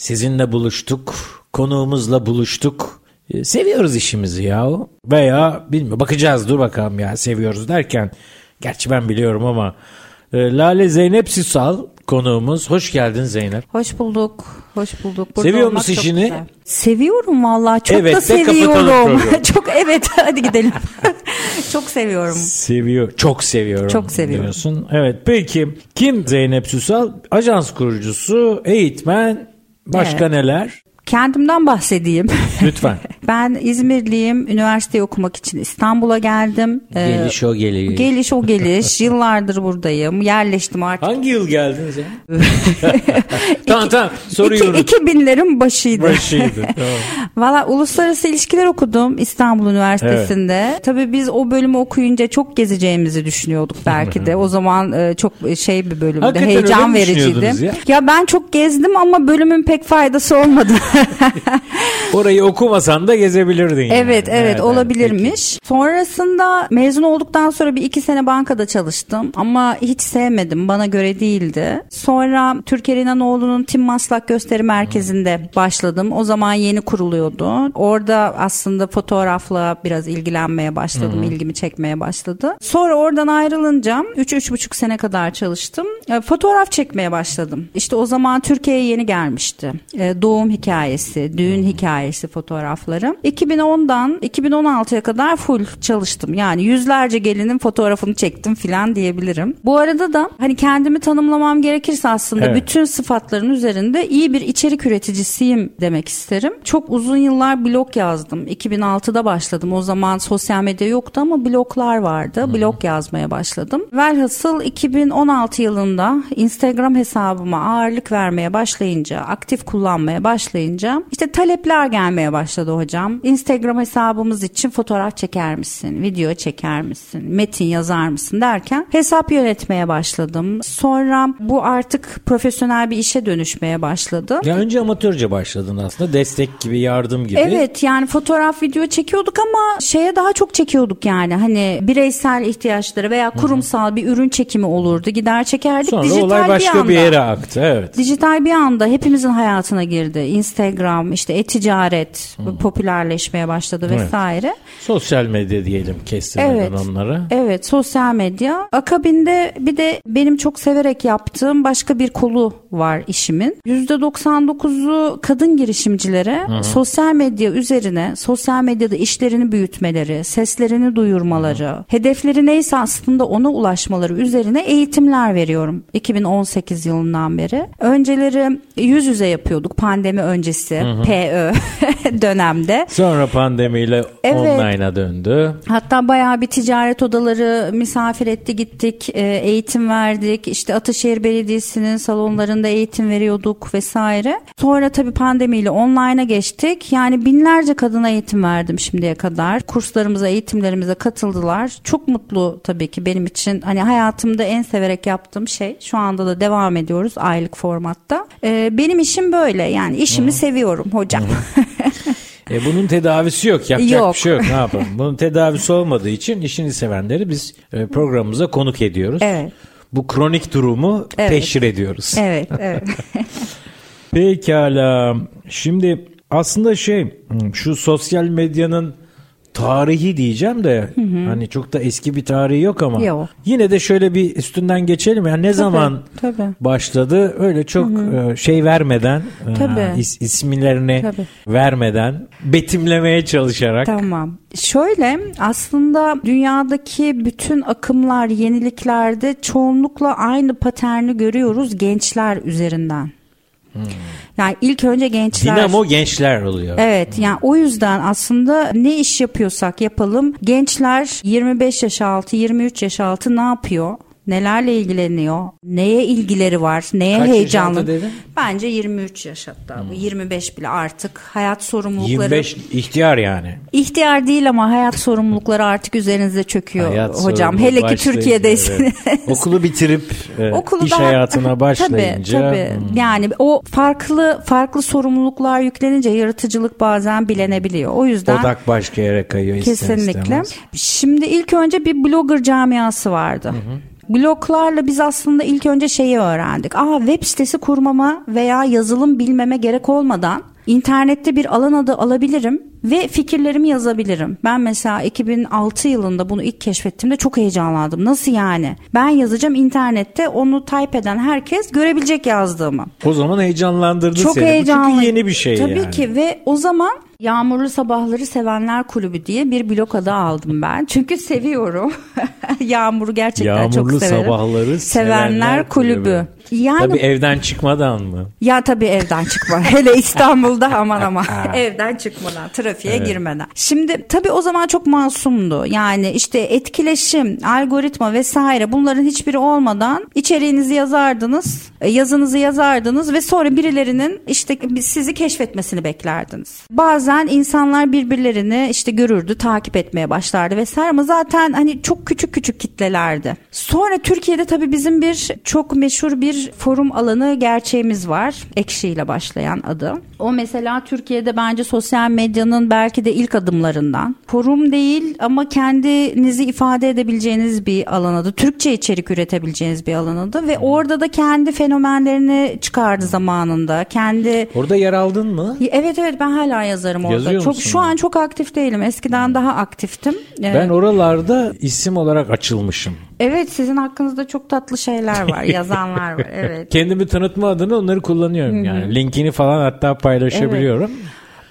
Sizinle buluştuk. Konuğumuzla buluştuk. Ee, Seviyoruz işimizi ya. Veya bilmiyorum bakacağız dur bakalım ya seviyoruz derken. Gerçi ben biliyorum ama. e, Lale Zeynep Sisal konuğumuz. Hoş geldin Zeynep. Hoş bulduk. Hoş bulduk. Burada Seviyor musun işini? Seviyorum vallahi. Çok Evet da seviyorum. çok evet hadi gidelim. çok seviyorum. Seviyor. Çok seviyorum. Çok seviyorum. Diyorsun. Evet peki kim Zeynep Süsal? Ajans kurucusu, eğitmen, başka Evet. neler? Kendimden bahsedeyim. Lütfen. ben İzmirliyim. Üniversiteyi okumak için İstanbul'a geldim. Ee, Geliş o geliş. Geliş o geliş. Yıllardır buradayım. Yerleştim artık. Hangi yıl geldiniz ya? tamam tamam soruyu İki, unut. 2000'lerin başıydı. Başıydı. Tamam. Valla uluslararası ilişkiler okudum İstanbul Üniversitesi'nde. Tabii biz o bölümü okuyunca çok gezeceğimizi düşünüyorduk belki de. O zaman e, çok şey bir. Hakikaten öyle Heyecan vericiydi. ya? Ya ben çok gezdim ama bölümün pek faydası olmadı. Orayı okumasan da gezebilirdin. yani. evet evet olabilirmiş. peki. Sonrasında mezun olduktan sonra bir iki sene bankada çalıştım ama hiç sevmedim. Bana göre değildi. Sonra Türker İnanoğlu'nun Tim Maslak Gösteri Merkezi'nde başladım. O zaman yeni kuruluyordu. Orada aslında fotoğrafla biraz ilgilenmeye başladım. ilgimi çekmeye başladı. Sonra oradan ayrılınca 3-3,5 sene kadar çalıştım. E, Fotoğraf çekmeye başladım. İşte o zaman Türkiye'ye yeni gelmişti. E, Doğum hikayesi, düğün hikayesi fotoğrafları. 2010'dan 2016'ya kadar full çalıştım. Yani yüzlerce gelinin fotoğrafını çektim filan diyebilirim. Bu arada da hani kendimi tanımlamam gerekirse aslında Evet. bütün sıfatların üzerinde iyi bir içerik üreticisiyim demek isterim. Çok uzun yıllar blog yazdım. 2006'da başladım. O zaman sosyal medya yoktu ama bloglar vardı. Blog yazmaya başladım. Velhasıl 2016 yılında Instagram hesabıma ağırlık vermeye başlayınca, aktif kullanmaya başlayınca işte talepler gelmeye başladı hocam. Instagram hesabımız için fotoğraf çeker misin? Video çeker misin? Metin yazar mısın derken hesap yönetmeye başladım. Sonra bu artık profesyonel bir işe dönüşmeye başladı. Ya önce amatörce başladın aslında. Destek gibi, yardım gibi. Evet yani fotoğraf video çekiyorduk ama şeye daha çok çekiyorduk yani hani bireysel ihtiyaçları veya kurumsal bir ürün çekimi olurdu gider çekerdik Sonra dijital olay başka bir anda. bir yere aktı. Evet. Dijital bir anda hepimizin hayatına girdi. Instagram, işte e-ticaret popülerleşmeye başladı Evet. vesaire. Sosyal medya diyelim kestirmeden Evet. onları. Evet, sosyal medya. Akabinde bir de benim çok severek yaptığım başka bir kolu var işimin. %99'u kadın girişimcilere sosyal medya üzerine, sosyal medyada işlerini büyütmeleri, seslerini duyurmaları, hedefleri neyse aslında ona ulaşmaları üzerine eğitimler veriyorum 2018 yılından beri. Önceleri yüz yüze yapıyorduk pandemi öncesi PÖ dönemde. Sonra pandemiyle Evet. online'a döndü. Hatta bayağı bir ticaret odaları misafir etti gittik e, eğitim verdik işte Ataşehir Belediyesi'nin salonlarında eğitim veriyorduk vesaire. Sonra tabii pandemiyle online'a geçtik yani binlerce kadına eğitim verdim şimdiye kadar. Kurslarımıza eğitimlerimize katıldılar. Çok mutlu tabii ki benim için hani hayatımda en severek yaptığım şey şu anda da devam ediyoruz aylık formatta. E, benim işim böyle yani işimi seviyorum hocam. E bunun tedavisi yok. Yapacak Yok. bir şey yok. Ne yapalım? Bunun tedavisi olmadığı için işini sevenleri biz e, programımıza konuk ediyoruz. Evet. Bu kronik durumu Evet. teşhir ediyoruz. evet evet. Pekala. Şimdi aslında şey şu sosyal medyanın tarihi diyeceğim de hani çok da eski bir tarihi yok ama Yok. yine de şöyle bir üstünden geçelim. Yani ne zaman tabii. başladı öyle çok e, şey vermeden e, Tabii. is- isimlerini Tabii. vermeden betimlemeye çalışarak Tamam. Şöyle aslında dünyadaki bütün akımlar, yeniliklerde çoğunlukla aynı paterni görüyoruz gençler üzerinden. Yani ilk önce gençler. dinamo gençler oluyor. Evet yani o yüzden aslında ne iş yapıyorsak yapalım gençler 25 yaş altı 23 yaş altı ne yapıyor? Nelerle ilgileniyor, neye ilgileri var, neye Kaç heyecanlı. dedin? Bence 23 yaş hatta bu 25 bile artık hayat sorumlulukları. 25 ihtiyar yani. İhtiyar değil ama hayat sorumlulukları artık üzerinize çöküyor Hayat hocam. Hele ki Türkiye'deysiniz. evet. Okulu bitirip e, Okulu iş daha- hayatına başlayınca. Tabii tabii. hmm, Yani o farklı farklı sorumluluklar yüklenince yaratıcılık bazen bilenebiliyor. O yüzden Odak başka yere kayıyor kesinlikle. Şimdi ilk önce bir blogger camiası vardı. Bloglarla biz aslında ilk önce şeyi öğrendik. Aa web sitesi kurmama veya yazılım bilmeme gerek olmadan internette bir alan adı alabilirim ve fikirlerimi yazabilirim. Ben mesela 2006 yılında bunu ilk keşfettiğimde çok heyecanlandım. Nasıl yani? Ben yazacağım internette onu type eden herkes görebilecek yazdığımı. O zaman heyecanlandırdı Çok seni. Bu heyecanlı. Çünkü yeni bir şey Tabii yani. ki ve o zaman Yağmurlu Sabahları Sevenler Kulübü diye bir blog adı aldım ben. Çünkü seviyorum. Yağmuru gerçekten Yağmurlu çok severim. sabahları Sevenler Kulübü. Yani Tabii evden çıkmadan mı? ya tabii evden çıkma. Hele İstanbul'da aman ama evden çıkmadan, trafiğe girmeden. Şimdi tabii o zaman çok masumdu. Yani işte etkileşim, algoritma vesaire bunların hiçbiri olmadan içeriğinizi yazardınız, e, yazınızı yazardınız ve sonra birilerinin işte sizi keşfetmesini beklerdiniz. Bazen insanlar birbirlerini işte görürdü, takip etmeye başlardı vesaire ama zaten hani çok küçük küçük kitlelerdi. Sonra Türkiye'de tabii bizim bir çok meşhur bir forum alanı gerçeğimiz var. Ekşi ile başlayan adı. O mesela Türkiye'de bence sosyal medyanın belki de ilk adımlarından. Forum değil ama kendinizi ifade edebileceğiniz bir alan adı. Türkçe içerik üretebileceğiniz bir alan adı ve orada da kendi fenomenlerini çıkardı zamanında. Kendi Orada yer aldın mı? Evet evet ben hala yazarım orada. Yazıyor çok musun? şu an çok aktif değilim. Eskiden daha aktiftim. Ee, Ben oralarda isim olarak açılmışım. Evet sizin hakkınızda çok tatlı şeyler var. Yazanlar var. Evet. Kendimi tanıtma adına onları kullanıyorum yani. Linkini falan hatta paylaşabiliyorum.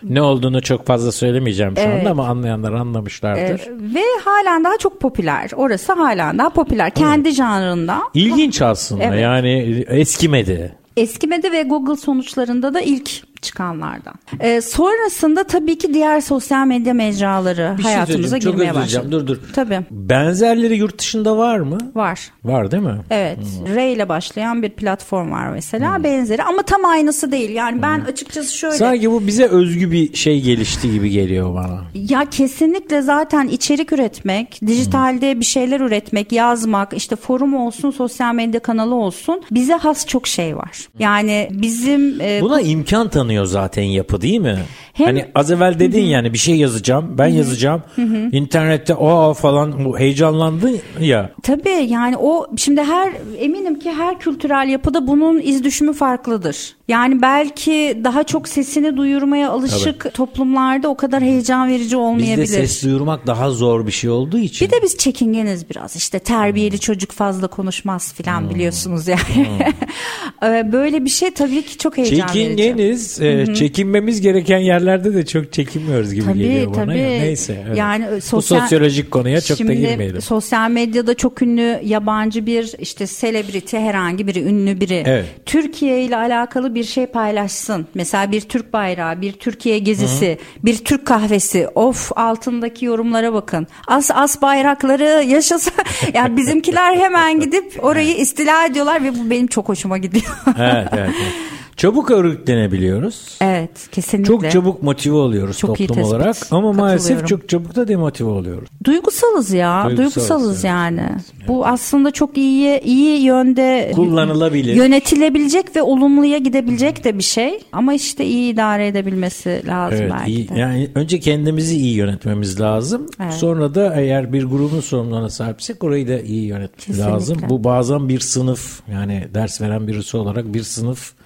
Ne olduğunu çok fazla söylemeyeceğim şu Evet. anda ama anlayanlar anlamışlardır. Ee, ve halen daha çok popüler. Orası halen daha popüler. Kendi janrında. İlginç aslında Evet. yani eskimedi. Eskimedi ve Google sonuçlarında da ilk çıkanlardan. Ee, sonrasında tabii ki diğer sosyal medya mecraları Bir şey hayatımıza çok girmeye başladı. Dur dur. Tabii Benzerleri yurt dışında var mı? var. Var değil mi? Evet. Hmm. R ile başlayan bir platform var mesela benzeri ama tam aynısı değil. Yani ben açıkçası şöyle Sanki bu bize özgü bir şey gelişti gibi geliyor bana. Ya kesinlikle zaten içerik üretmek, dijitalde bir şeyler üretmek, yazmak, işte forum olsun, sosyal medya kanalı olsun bize has çok şey var. Yani bizim e, Buna imkan tanıyor zaten yapı değil mi? Hem- hani az evvel dedin yani bir şey yazacağım, ben yazacağım. İnternette o falan bu heyecanlandı ya. tabii yani o şimdi her eminim ki her kültürel yapıda bunun iz düşümü farklıdır. Yani belki daha çok sesini duyurmaya alışık toplumlarda o kadar heyecan verici Bizde olmayabilir. ses duyurmak daha zor bir şey olduğu için. Bir de biz çekingeniz biraz işte terbiyeli çocuk fazla konuşmaz filan biliyorsunuz yani. Ee, Böyle bir şey tabii ki çok heyecan verici. Çekingeniz, e, çekinmemiz gereken yerlerde de çok çekinmiyoruz gibi Tabii geliyor bana. tabii. Ya. Neyse. evet. Yani e, Bu sosyal, sosyolojik konuya çok Şimdi da girmeyelim. sosyal medyada çok ünlü yabancı bir işte selebriti herhangi biri ünlü biri Evet. Türkiye ile alakalı bir şey paylaşsın. Mesela bir Türk bayrağı, bir Türkiye gezisi, bir Türk kahvesi. Of altındaki yorumlara bakın. As as bayrakları yaşasın. yani bizimkiler hemen gidip orayı istila ediyorlar ve bu benim çok hoşuma gidiyor. evet, evet, evet. Çabuk örgütlenebiliyoruz. evet, kesinlikle. Çok çabuk motive oluyoruz Çok toplum olarak ama maalesef çok çabuk da demotive oluyoruz. Duygusalız ya. Duygusalız, Duygusalız, evet. yani. Bu aslında çok iyi iyi yönde Kullanılabilir. yönetilebilecek ve olumluya gidebilecek de bir şey. Ama işte iyi idare edebilmesi lazım Evet, belki iyi, de. yani önce kendimizi iyi yönetmemiz lazım. Evet. Sonra da eğer bir grubun sorumluluğuna sahipsek orayı da iyi yönetmek Kesinlikle. lazım. Bu bazen bir sınıf yani ders veren birisi olarak bir sınıf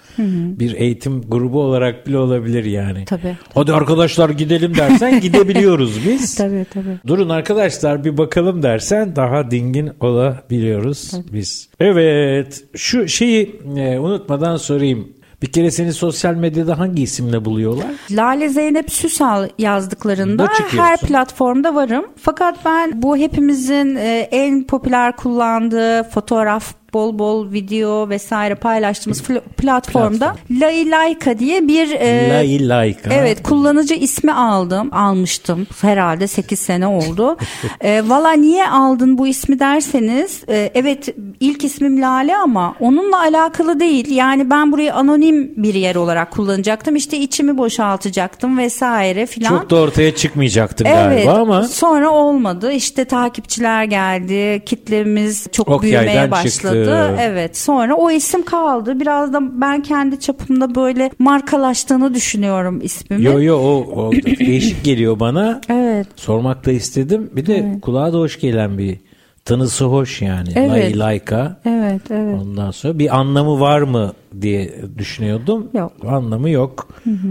bir eğitim grubu olarak bile olabilir yani. Tabii. Hadi arkadaşlar gidelim dersen gidebiliyoruz biz. Tabii tabii. Durun arkadaşlar bir bakalım dersen daha dingin olabiliyoruz biz. Evet şu şeyi e, unutmadan sorayım. Bir kere seni sosyal medyada hangi isimle buluyorlar? Lale Zeynep Süsal yazdıklarında her platformda varım. Fakat ben bu hepimizin e, en popüler kullandığı fotoğraf bol bol video vesaire paylaştığımız platformda Lailaika diye bir e, Lailaika. Evet kullanıcı ismi aldım almıştım herhalde 8 sene oldu. e, Valla niye aldın bu ismi derseniz e, evet ilk ismim Lale ama onunla alakalı değil. Yani ben burayı anonim bir yer olarak kullanacaktım işte içimi boşaltacaktım vesaire filan. Çok da ortaya çıkmayacaktın Evet galiba ama sonra olmadı işte takipçiler geldi kitlemiz çok Ok büyümeye başladı çıktı. Evet sonra o isim kaldı biraz da ben kendi çapımda böyle markalaştığını düşünüyorum ismimi yo yo o, o değişik geliyor bana. evet Sormak da istedim. Bir de kulağa da hoş gelen bir tınısı hoş yani. Evet. Lailaika. evet evet Ondan sonra bir anlamı var mı diye düşünüyordum. Yok. Anlamı yok.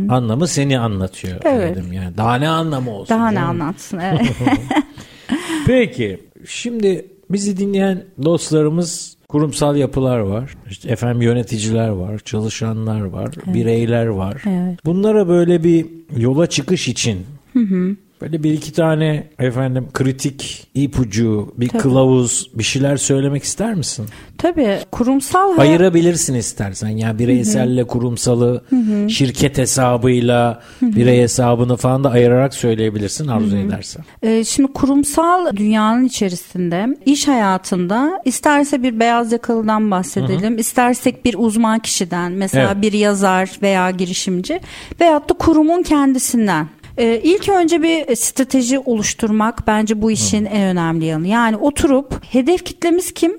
Anlamı seni anlatıyor Evet. dedim yani. Daha ne anlamı olsun? daha ne anlatsın evet. Peki şimdi bizi dinleyen dostlarımız kurumsal yapılar var. İşte efendim yöneticiler var, çalışanlar var, bireyler var. Evet. Bunlara böyle bir yola çıkış için böyle bir iki tane efendim kritik ipucu, bir kılavuz, bir şeyler söylemek ister misin? Tabii kurumsal Ayırabilirsin istersen. Yani bireyselle kurumsalı, şirket hesabıyla birey hesabını falan da ayırarak söyleyebilirsin arzu edersen. Ee, Şimdi kurumsal dünyanın içerisinde iş hayatında isterse bir beyaz yakalıdan bahsedelim, istersek bir uzman kişiden mesela Evet. bir yazar veya girişimci veyahut da kurumun kendisinden. Ee, ilk önce bir strateji oluşturmak bence bu işin en önemli yanı. Yani oturup hedef kitlemiz kim?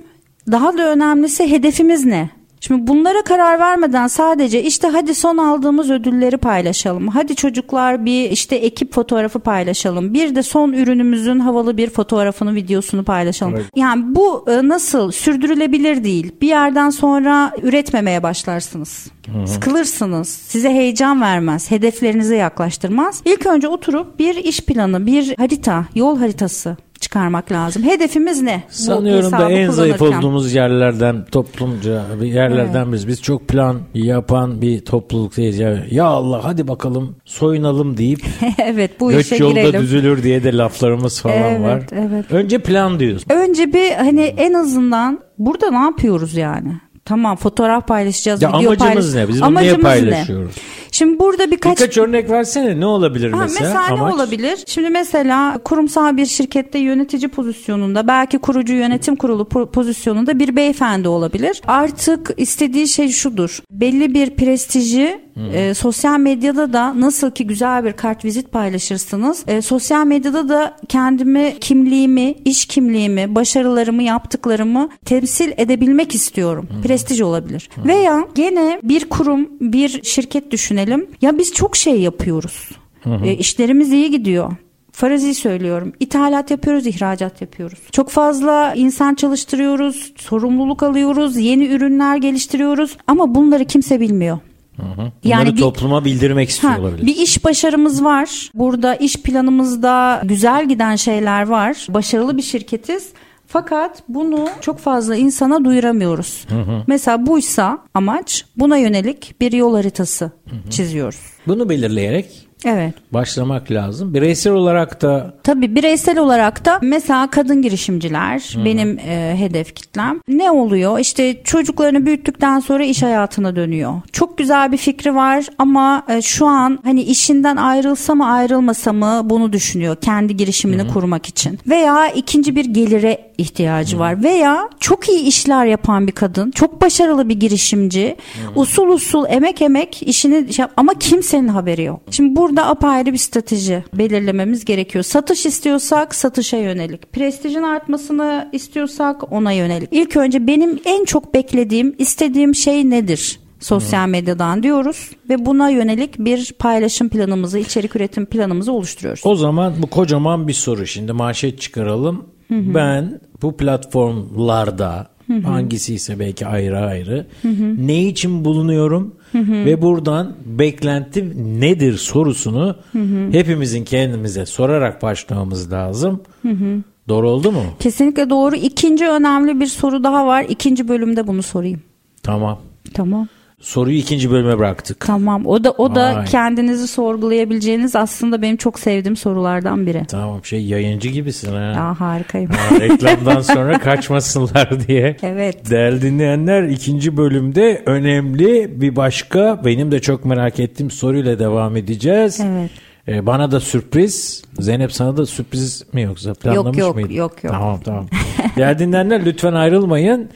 Daha da önemlisi hedefimiz ne? Şimdi bunlara karar vermeden sadece işte hadi son aldığımız ödülleri paylaşalım. Hadi çocuklar bir işte ekip fotoğrafı paylaşalım. Bir de son ürünümüzün havalı bir fotoğrafını, videosunu paylaşalım. Evet. Yani bu e, nasıl sürdürülebilir değil. Bir yerden sonra üretmemeye başlarsınız. Sıkılırsınız. Size heyecan vermez. Hedeflerinize yaklaştırmaz. İlk önce oturup bir iş planı, bir harita, yol haritası çıkarmak lazım. Hedefimiz ne? Sanıyorum da en zayıf olduğumuz yerlerden toplumca bir yerlerden biriz. Biz çok plan yapan bir topluluktayız. Ya, ya Allah hadi bakalım soyunalım deyip evet bu göç işe yolda girelim. düzülür diye de laflarımız falan Evet, var. evet. Önce plan diyorsun. Önce bir hani en azından burada ne yapıyoruz yani? Tamam fotoğraf paylaşacağız, Ya video amacımız paylaş- ne? Biz bunu niye Amacımız ne? Şimdi burada birkaç Birkaç örnek versene ne olabilir Ha, mesela? mesela ne Amaç? olabilir? Şimdi mesela kurumsal bir şirkette yönetici pozisyonunda belki kurucu yönetim kurulu po- pozisyonunda bir beyefendi olabilir. Artık istediği şey şudur. Belli bir prestiji e, sosyal medyada da nasıl ki güzel bir kartvizit paylaşırsınız. e, sosyal medyada da kendimi, kimliğimi, iş kimliğimi, başarılarımı, yaptıklarımı temsil edebilmek istiyorum. Prestij olabilir. Veya gene bir kurum, bir şirket düşünelim. Ya biz çok şey yapıyoruz. E, işlerimiz iyi gidiyor. Farazi söylüyorum. İthalat yapıyoruz, ihracat yapıyoruz. Çok fazla insan çalıştırıyoruz, sorumluluk alıyoruz, yeni ürünler geliştiriyoruz ama bunları kimse bilmiyor. Bunları bir- topluma bildirmek istiyor Ha, olabilir. bir iş başarımız var. Burada iş planımızda güzel giden şeyler var. Başarılı bir şirketiz. Fakat bunu çok fazla insana duyuramıyoruz. Mesela buysa amaç buna yönelik bir yol haritası çiziyoruz. Bunu belirleyerek Evet. başlamak lazım. Bireysel olarak da Tabii bireysel olarak da mesela kadın girişimciler benim e, hedef kitlem. Ne oluyor? İşte çocuklarını büyüttükten sonra iş hayatına dönüyor. Çok güzel bir fikri var ama e, şu an hani işinden ayrılsa mı ayrılmasa mı bunu düşünüyor kendi girişimini kurmak için. Veya ikinci bir gelire ihtiyacı var veya çok iyi işler yapan bir kadın, çok başarılı bir girişimci, usul usul emek emek işini şey- ama kimsenin haberi yok. Şimdi burada apayrı bir strateji belirlememiz gerekiyor. Satış istiyorsak satışa yönelik. Prestijin artmasını istiyorsak ona yönelik. İlk önce benim en çok beklediğim, istediğim şey nedir? Sosyal medyadan diyoruz ve buna yönelik bir paylaşım planımızı, içerik üretim planımızı oluşturuyoruz. o zaman bu kocaman bir soru. Şimdi manşet çıkaralım. Ben bu platformlarda hangisi ise belki ayrı ayrı ne için bulunuyorum ve buradan beklentim nedir sorusunu hepimizin kendimize sorarak başlamamız lazım. Doğru oldu mu? Kesinlikle doğru. İkinci önemli bir soru daha var. İkinci bölümde bunu sorayım. Tamam. Tamam. Soruyu ikinci bölüme bıraktık. Tamam. O da o da Vay. kendinizi sorgulayabileceğiniz aslında benim çok sevdiğim sorulardan biri. Tamam şey yayıncı gibisin ha. Aa, harikayım. Ha, Reklamdan sonra kaçmasınlar diye. Evet. Değerli dinleyenler ikinci bölümde önemli bir başka benim de çok merak ettiğim soruyla devam edeceğiz. Evet. Ee, bana da sürpriz. Zeynep sana da sürpriz mi yoksa planlamış yok, mıydın? yok, yok. Tamam tamam. Değerli dinleyenler lütfen ayrılmayın.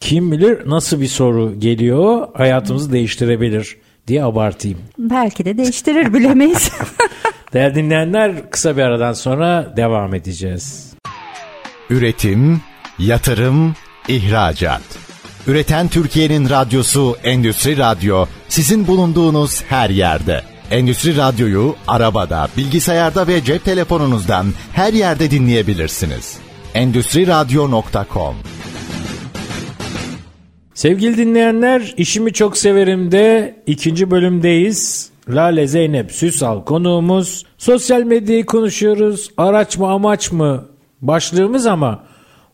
Kim bilir nasıl bir soru geliyor hayatımızı değiştirebilir diye abartayım. Belki de değiştirir bilemeyiz. Değerli dinleyenler kısa bir aradan sonra devam edeceğiz. Üretim, yatırım, ihracat. Üreten Türkiye'nin radyosu Endüstri Radyo sizin bulunduğunuz her yerde. Endüstri Radyo'yu arabada, bilgisayarda ve cep telefonunuzdan her yerde dinleyebilirsiniz. Endüstri Radyo.com Sevgili dinleyenler, işimi çok severim de ikinci bölümdeyiz. Lale Zeynep Süsal konuğumuz. Sosyal medyayı konuşuyoruz. Araç mı amaç mı başlığımız ama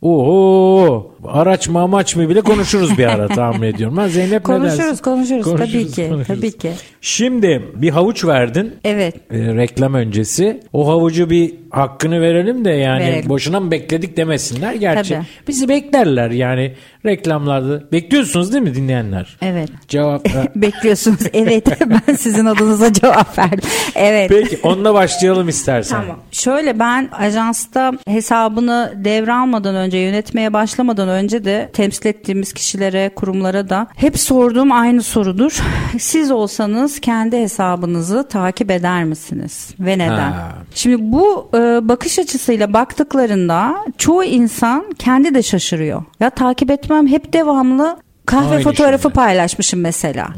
oho araç mı amaç mı bile konuşuruz bir ara tahmin ediyorum. Ha, Zeynep ne konuşuruz, dersin? konuşuruz, tabii Konuşuruz, ki, konuşuruz. tabii ki. Şimdi bir havuç verdin Evet. e, reklam öncesi. O havucu bir hakkını verelim de yani Verelim. boşuna mı bekledik demesinler. Gerçi Tabii. bizi beklerler yani reklamlarda. Bekliyorsunuz değil mi dinleyenler? Evet. Cevap. Bekliyorsunuz. Evet. ben sizin adınıza cevap verdim. Evet. Peki onunla başlayalım istersen. Tamam. Şöyle ben ajansta hesabını devralmadan önce yönetmeye başlamadan önce de temsil ettiğimiz kişilere, kurumlara da hep sorduğum aynı sorudur. Siz olsanız kendi hesabınızı takip eder misiniz ve neden? Ha. Şimdi bu e, bakış açısıyla baktıklarında çoğu insan kendi de şaşırıyor. Ya takip etmem hep devamlı kahve Aynı fotoğrafı şeyler. paylaşmışım mesela.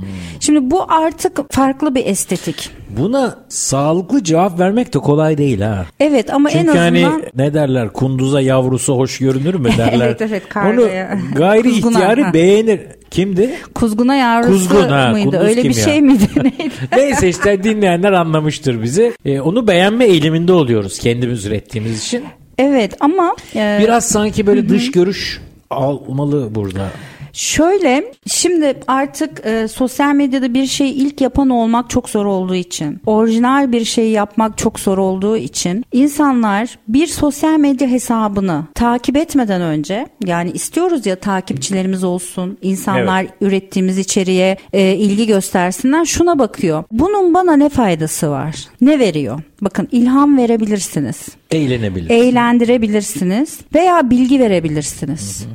Şimdi bu artık farklı bir estetik. Buna sağlıklı cevap vermek de kolay değil ha. Evet ama en Çünkü azından hani ne derler kunduza yavrusu hoş görünür mü derler. Evet, evet, Onu kargaya. gayri Kuzguna, ihtiyari ha. beğenir. Kimdi? Kuzguna yavrusu Kuzgun, ha, mıydı? Öyle bir ya? şey miydi? Neydi? Neyse işte dinleyenler anlamıştır bizi. Ee, onu beğenme eğiliminde oluyoruz kendimiz ürettiğimiz için. evet ama e, Biraz sanki böyle dış görüş almalı burada. Şöyle şimdi artık e, sosyal medyada bir şeyi ilk yapan olmak çok zor olduğu için, orijinal bir şeyi yapmak çok zor olduğu için insanlar bir sosyal medya hesabını takip etmeden önce yani istiyoruz ya takipçilerimiz olsun, insanlar ürettiğimiz içeriğe e, ilgi göstersinler. Şuna bakıyor. Bunun bana ne faydası var? Ne veriyor? Bakın ilham verebilirsiniz. Eğlenebilir. eğlendirebilirsiniz veya bilgi verebilirsiniz.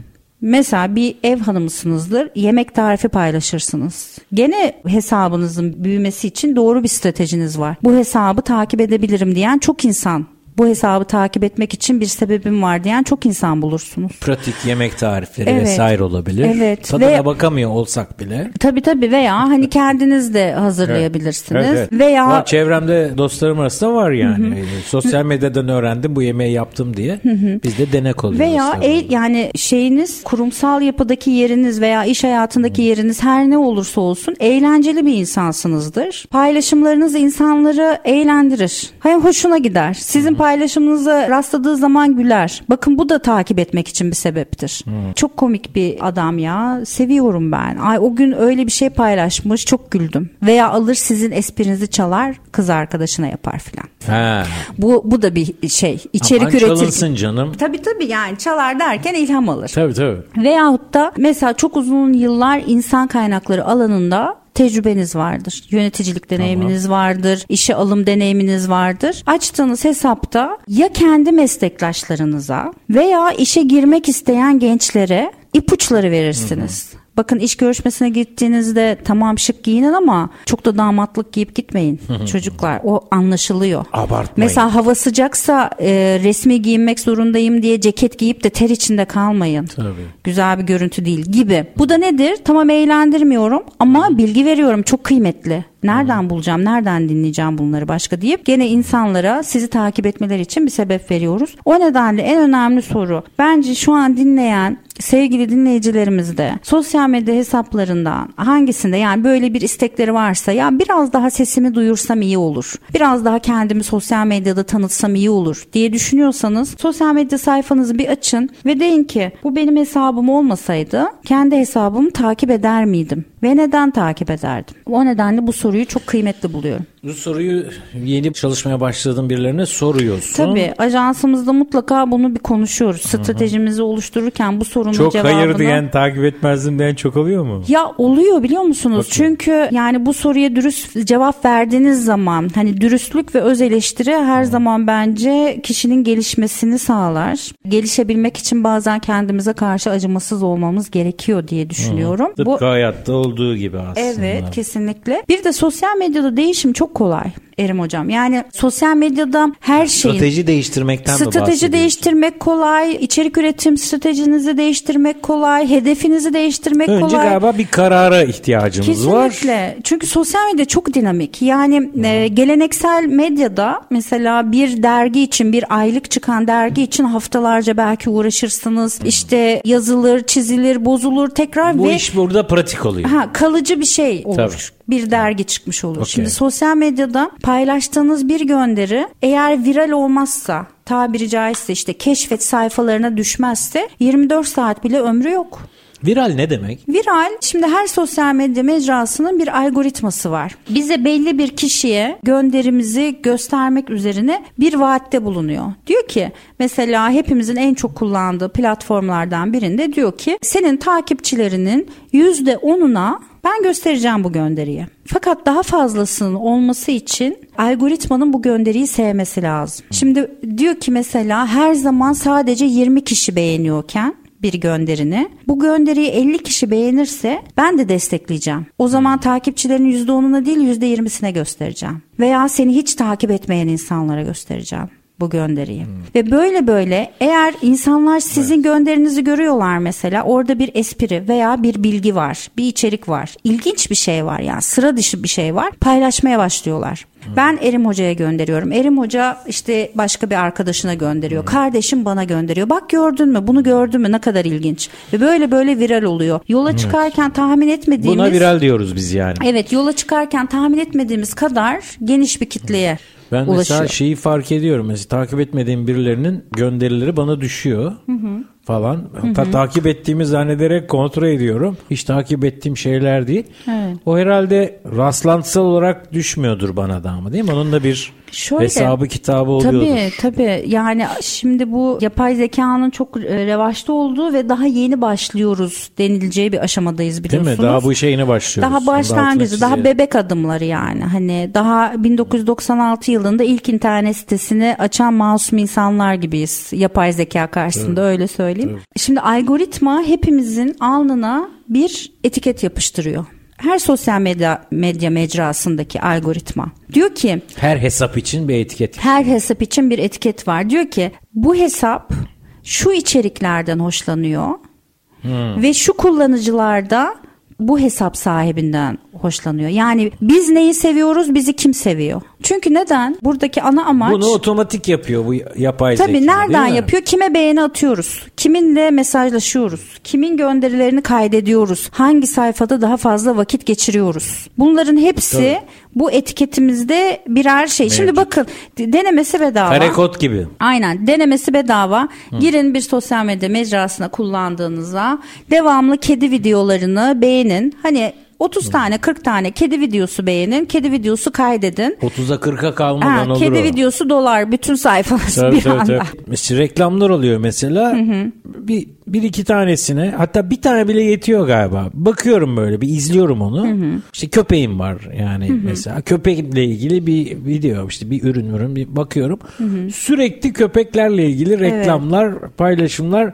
Mesela bir ev hanımısınızdır, yemek tarifi paylaşırsınız. Gene hesabınızın büyümesi için doğru bir stratejiniz var. Bu hesabı takip edebilirim diyen çok insan. Bu hesabı takip etmek için bir sebebim var diyen çok insan bulursunuz. Pratik yemek tarifleri Evet. vesaire olabilir. Evet. Tadına Ve- bakamıyor olsak bile. Tabii tabii veya hani kendiniz de hazırlayabilirsiniz. Evet, evet. Veya Var, çevremde dostlarım arasında var yani. Ee, Sosyal medyadan öğrendim bu yemeği yaptım diye. Biz de denek oluyoruz. Veya el, yani şeyiniz kurumsal yapıdaki yeriniz veya iş hayatındaki yeriniz her ne olursa olsun eğlenceli bir insansınızdır. Paylaşımlarınız insanları eğlendirir. Hayır hoşuna gider. Sizin paylaşımınıza rastladığı zaman güler. Bakın bu da takip etmek için bir sebeptir. Çok komik bir adam ya. Seviyorum ben. Ay o gün öyle bir şey paylaşmış. Çok güldüm. Veya alır sizin esprinizi çalar kız arkadaşına yapar filan. Ha. Bu bu da bir şey. İçerik Aman üretir. çalınsın canım. Tabii tabii yani çalar derken ilham alır. Tabii tabii. Veyahut da mesela çok uzun yıllar insan kaynakları alanında tecrübeniz vardır. Yöneticilik deneyiminiz vardır. işe alım deneyiminiz vardır. Açtığınız hesapta ya kendi meslektaşlarınıza veya işe girmek isteyen gençlere ipuçları verirsiniz. Bakın iş görüşmesine gittiğinizde tamam şık giyinin ama çok da damatlık giyip gitmeyin çocuklar. O anlaşılıyor. Abartmayın. Mesela hava sıcaksa e, resmi giyinmek zorundayım diye ceket giyip de ter içinde kalmayın. Tabii. Güzel bir görüntü değil gibi. Bu da nedir? Tamam eğlendirmiyorum ama bilgi veriyorum. Çok kıymetli. Nereden bulacağım? Nereden dinleyeceğim bunları başka deyip gene insanlara sizi takip etmeleri için bir sebep veriyoruz. O nedenle en önemli soru bence şu an dinleyen sevgili dinleyicilerimiz de sosyal medya hesaplarından hangisinde yani böyle bir istekleri varsa ya biraz daha sesimi duyursam iyi olur. Biraz daha kendimi sosyal medyada tanıtsam iyi olur diye düşünüyorsanız sosyal medya sayfanızı bir açın ve deyin ki bu benim hesabım olmasaydı kendi hesabımı takip eder miydim? Ve neden takip ederdim? O nedenle bu soruyu çok kıymetli buluyorum. Bu soruyu yeni çalışmaya başladığın birilerine soruyorsun. Tabii ajansımızda mutlaka bunu bir konuşuyoruz. Stratejimizi oluştururken bu sorunun Çok cevabını... hayır diyen takip etmezdim diyen çok oluyor mu? Ya oluyor biliyor musunuz? Çünkü yani bu soruya dürüst cevap verdiğiniz zaman hani dürüstlük ve öz eleştiri her zaman bence kişinin gelişmesini sağlar. Gelişebilmek için bazen kendimize karşı acımasız olmamız gerekiyor diye düşünüyorum. Tıpkı Bu hayatta olduğu gibi aslında. Evet kesinlikle. Bir de sosyal medyada değişim çok kolay Erim hocam. Yani sosyal medyada her şeyin Strateji değiştirmekten Strateji değiştirmek kolay, içerik üretim stratejinizi değiştirmek kolay, hedefinizi değiştirmek Önce kolay. galiba bir karara ihtiyacımız var. Kesinlikle. Çünkü sosyal medya çok dinamik. Yani e, geleneksel medyada mesela bir dergi için bir aylık çıkan dergi için haftalarca belki uğraşırsınız. İşte yazılır, çizilir, bozulur tekrar Bu ve iş burada pratik oluyor. Ha, kalıcı bir şey olur. Tabii. Bir dergi çıkmış olur. Okey. Şimdi sosyal medyada paylaştığınız bir gönderi eğer viral olmazsa tabiri caizse işte keşfet sayfalarına düşmezse 24 saat bile ömrü yok. Viral ne demek? Viral şimdi her sosyal medya mecrasının bir algoritması var. Bize belli bir kişiye gönderimizi göstermek üzerine bir vaatte bulunuyor. Diyor ki mesela hepimizin en çok kullandığı platformlardan birinde diyor ki senin takipçilerinin %10'una ben göstereceğim bu gönderiyi. Fakat daha fazlasının olması için algoritmanın bu gönderiyi sevmesi lazım. Şimdi diyor ki mesela her zaman sadece 20 kişi beğeniyorken bir gönderini. Bu gönderiyi 50 kişi beğenirse ben de destekleyeceğim. O zaman takipçilerin %10'una değil %20'sine göstereceğim. Veya seni hiç takip etmeyen insanlara göstereceğim bu gönderiyi. Ve böyle böyle eğer insanlar sizin gönderinizi görüyorlar mesela orada bir espri veya bir bilgi var, bir içerik var. İlginç bir şey var yani sıra dışı bir şey var. Paylaşmaya başlıyorlar. Ben Erim Hoca'ya gönderiyorum. Erim Hoca işte başka bir arkadaşına gönderiyor. Kardeşim bana gönderiyor. Bak gördün mü? Bunu gördün mü? Ne kadar ilginç. Ve böyle böyle viral oluyor. Yola çıkarken tahmin etmediğimiz Buna viral diyoruz biz yani. Evet, yola çıkarken tahmin etmediğimiz kadar geniş bir kitleye Ben ulaşıyor. mesela şeyi fark ediyorum. Mesela takip etmediğim birilerinin gönderileri bana düşüyor falan. Hatta takip ettiğimi zannederek kontrol ediyorum. Hiç takip ettiğim şeyler değil. Evet. O herhalde rastlantısal olarak düşmüyordur bana da ama değil mi? Onun da bir Şöyle, hesabı kitabı oluyordur. Tabii tabii yani şimdi bu yapay zekanın çok e, revaçta olduğu ve daha yeni başlıyoruz denileceği bir aşamadayız Değil biliyorsunuz. mi? Daha bu işe yeni başlıyoruz. Daha başlangıcı, daha bebek adımları yani. Hani daha 1996 yılında ilk internet sitesini açan masum insanlar gibiyiz. Yapay zeka karşısında öyle söyleyeyim. Şimdi algoritma hepimizin alnına bir etiket yapıştırıyor. Her sosyal medya medya mecrasındaki algoritma. Diyor ki Her hesap için bir etiket. her hesap için bir etiket var. Diyor ki bu hesap şu içeriklerden hoşlanıyor ve şu kullanıcılarda bu hesap sahibinden hoşlanıyor. Yani biz neyi seviyoruz, bizi kim seviyor? Çünkü neden? Buradaki ana amaç Bunu otomatik yapıyor bu yapay zeka. Tabii nereden yapıyor? Kime beğeni atıyoruz? Kiminle mesajlaşıyoruz? Kimin gönderilerini kaydediyoruz? Hangi sayfada daha fazla vakit geçiriyoruz? Bunların hepsi bu etiketimizde birer şey. Şimdi Mevcut. bakın denemesi bedava. Karekod gibi. Aynen denemesi bedava. Girin bir sosyal medya mecrasına kullandığınızda devamlı kedi videolarını beğenin. Hani 30 tane 40 tane kedi videosu beğenin. Kedi videosu kaydedin. 30'a 40'a kalmadan Ha, olur kedi o. videosu dolar bütün sayfanız Tabii, bir tabii, anda. tabii. Mesela reklamlar oluyor mesela. Bir, bir iki tanesine hatta bir tane bile yetiyor galiba. Bakıyorum böyle bir izliyorum onu. İşte köpeğim var yani mesela. Köpekle ilgili bir video işte bir ürün ürün bir bakıyorum. Sürekli köpeklerle ilgili reklamlar, paylaşımlar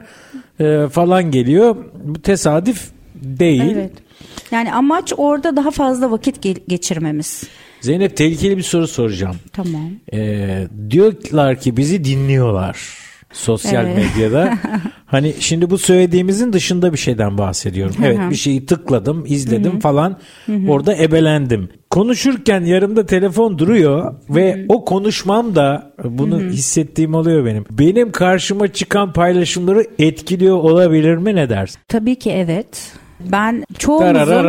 e, falan geliyor. Bu tesadüf değil. Evet. Yani amaç orada daha fazla vakit ge- geçirmemiz. Zeynep tehlikeli bir soru soracağım. Tamam. Ee, diyorlar ki bizi dinliyorlar. sosyal Evet. medyada. hani şimdi bu söylediğimizin dışında bir şeyden bahsediyorum. Evet bir şeyi tıkladım, izledim falan. Orada ebelendim. Konuşurken yarımda telefon duruyor ve o konuşmam da bunu hissettiğim oluyor benim. Benim karşıma çıkan paylaşımları etkiliyor olabilir mi ne dersin? Tabii ki evet. Ben çoğumuzun